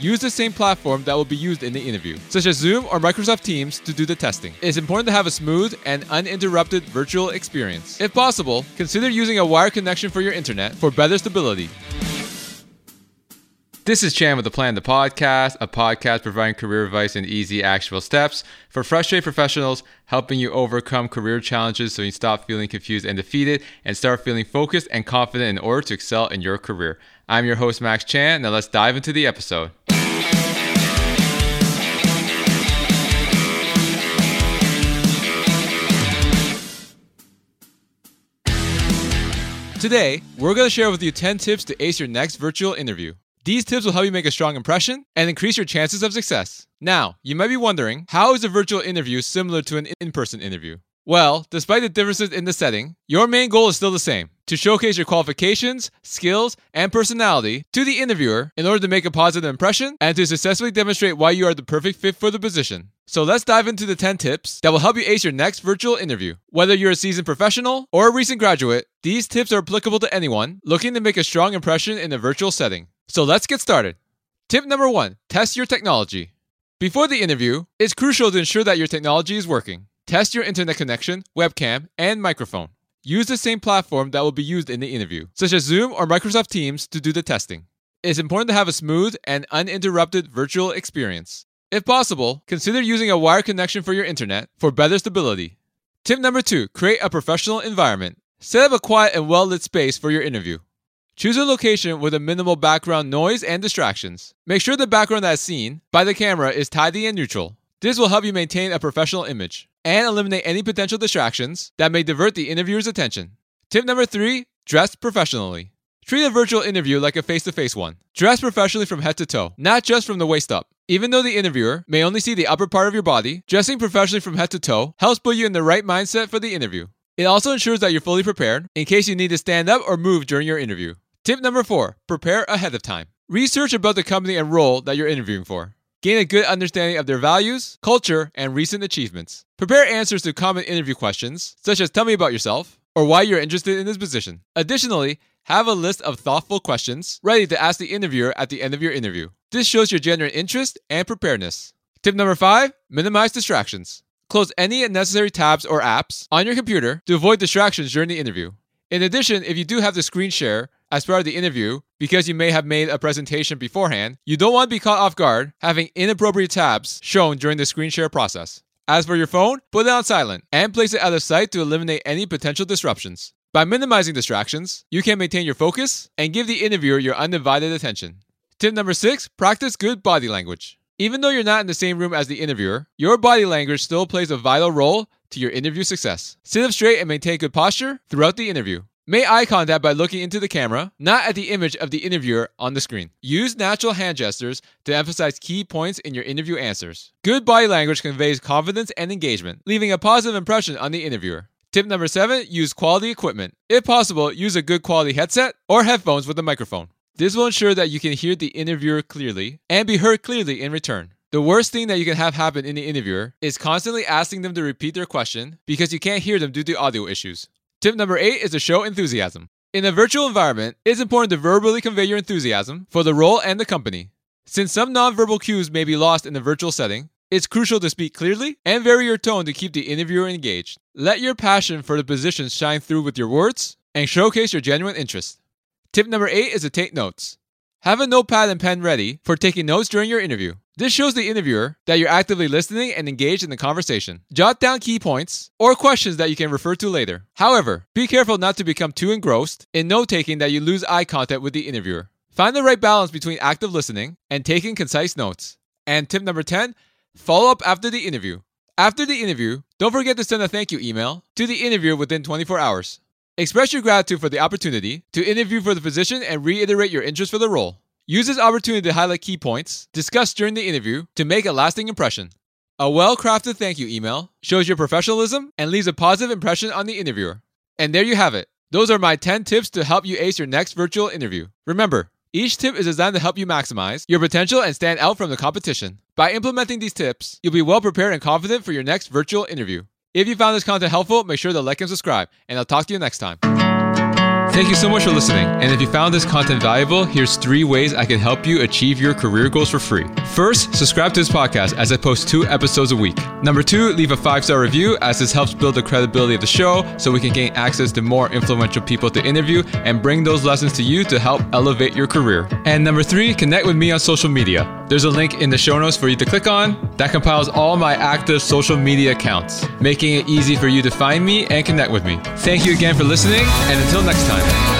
use the same platform that will be used in the interview, such as Zoom or Microsoft Teams to do the testing. It is important to have a smooth and uninterrupted virtual experience. If possible, consider using a wired connection for your internet for better stability. This is Chan with the Plan the Podcast, a podcast providing career advice and easy, actionable steps for frustrated professionals, helping you overcome career challenges so you stop feeling confused and defeated and start feeling focused and confident in order to excel in your career. I'm your host, Max Chan. Now let's dive into the episode. Today, we're going to share with you 10 tips to ace your next virtual interview. These tips will help you make a strong impression and increase your chances of success. Now, you might be wondering how is a virtual interview similar to an in person interview? Well, despite the differences in the setting, your main goal is still the same to showcase your qualifications, skills, and personality to the interviewer in order to make a positive impression and to successfully demonstrate why you are the perfect fit for the position. So let's dive into the 10 tips that will help you ace your next virtual interview. Whether you're a seasoned professional or a recent graduate, these tips are applicable to anyone looking to make a strong impression in a virtual setting. So let's get started. Tip number one test your technology. Before the interview, it's crucial to ensure that your technology is working. Test your internet connection, webcam, and microphone. Use the same platform that will be used in the interview, such as Zoom or Microsoft Teams, to do the testing. It's important to have a smooth and uninterrupted virtual experience. If possible, consider using a wired connection for your internet for better stability. Tip number two create a professional environment. Set up a quiet and well lit space for your interview. Choose a location with a minimal background noise and distractions. Make sure the background that is seen by the camera is tidy and neutral. This will help you maintain a professional image and eliminate any potential distractions that may divert the interviewer's attention. Tip number three dress professionally. Treat a virtual interview like a face to face one. Dress professionally from head to toe, not just from the waist up. Even though the interviewer may only see the upper part of your body, dressing professionally from head to toe helps put you in the right mindset for the interview. It also ensures that you're fully prepared in case you need to stand up or move during your interview. Tip number four prepare ahead of time. Research about the company and role that you're interviewing for. Gain a good understanding of their values, culture, and recent achievements. Prepare answers to common interview questions, such as tell me about yourself or why you're interested in this position. Additionally, have a list of thoughtful questions ready to ask the interviewer at the end of your interview. This shows your genuine interest and preparedness. Tip number five minimize distractions. Close any unnecessary tabs or apps on your computer to avoid distractions during the interview. In addition, if you do have the screen share, as part of the interview because you may have made a presentation beforehand, you don't want to be caught off guard having inappropriate tabs shown during the screen share process. As for your phone, put it on silent and place it out of sight to eliminate any potential disruptions. By minimizing distractions, you can maintain your focus and give the interviewer your undivided attention. Tip number six practice good body language. Even though you're not in the same room as the interviewer, your body language still plays a vital role to your interview success. Sit up straight and maintain good posture throughout the interview. Make eye contact by looking into the camera, not at the image of the interviewer on the screen. Use natural hand gestures to emphasize key points in your interview answers. Good body language conveys confidence and engagement, leaving a positive impression on the interviewer. Tip number seven use quality equipment. If possible, use a good quality headset or headphones with a microphone. This will ensure that you can hear the interviewer clearly and be heard clearly in return. The worst thing that you can have happen in the interviewer is constantly asking them to repeat their question because you can't hear them due to audio issues. Tip number eight is to show enthusiasm. In a virtual environment, it's important to verbally convey your enthusiasm for the role and the company. Since some nonverbal cues may be lost in a virtual setting, it's crucial to speak clearly and vary your tone to keep the interviewer engaged. Let your passion for the position shine through with your words and showcase your genuine interest. Tip number eight is to take notes. Have a notepad and pen ready for taking notes during your interview. This shows the interviewer that you're actively listening and engaged in the conversation. Jot down key points or questions that you can refer to later. However, be careful not to become too engrossed in note taking that you lose eye contact with the interviewer. Find the right balance between active listening and taking concise notes. And tip number 10 follow up after the interview. After the interview, don't forget to send a thank you email to the interviewer within 24 hours. Express your gratitude for the opportunity to interview for the position and reiterate your interest for the role. Use this opportunity to highlight key points discussed during the interview to make a lasting impression. A well crafted thank you email shows your professionalism and leaves a positive impression on the interviewer. And there you have it. Those are my 10 tips to help you ace your next virtual interview. Remember, each tip is designed to help you maximize your potential and stand out from the competition. By implementing these tips, you'll be well prepared and confident for your next virtual interview. If you found this content helpful, make sure to like and subscribe, and I'll talk to you next time. Thank you so much for listening. And if you found this content valuable, here's three ways I can help you achieve your career goals for free. First, subscribe to this podcast as I post two episodes a week. Number two, leave a five star review as this helps build the credibility of the show so we can gain access to more influential people to interview and bring those lessons to you to help elevate your career. And number three, connect with me on social media. There's a link in the show notes for you to click on that compiles all my active social media accounts, making it easy for you to find me and connect with me. Thank you again for listening, and until next time.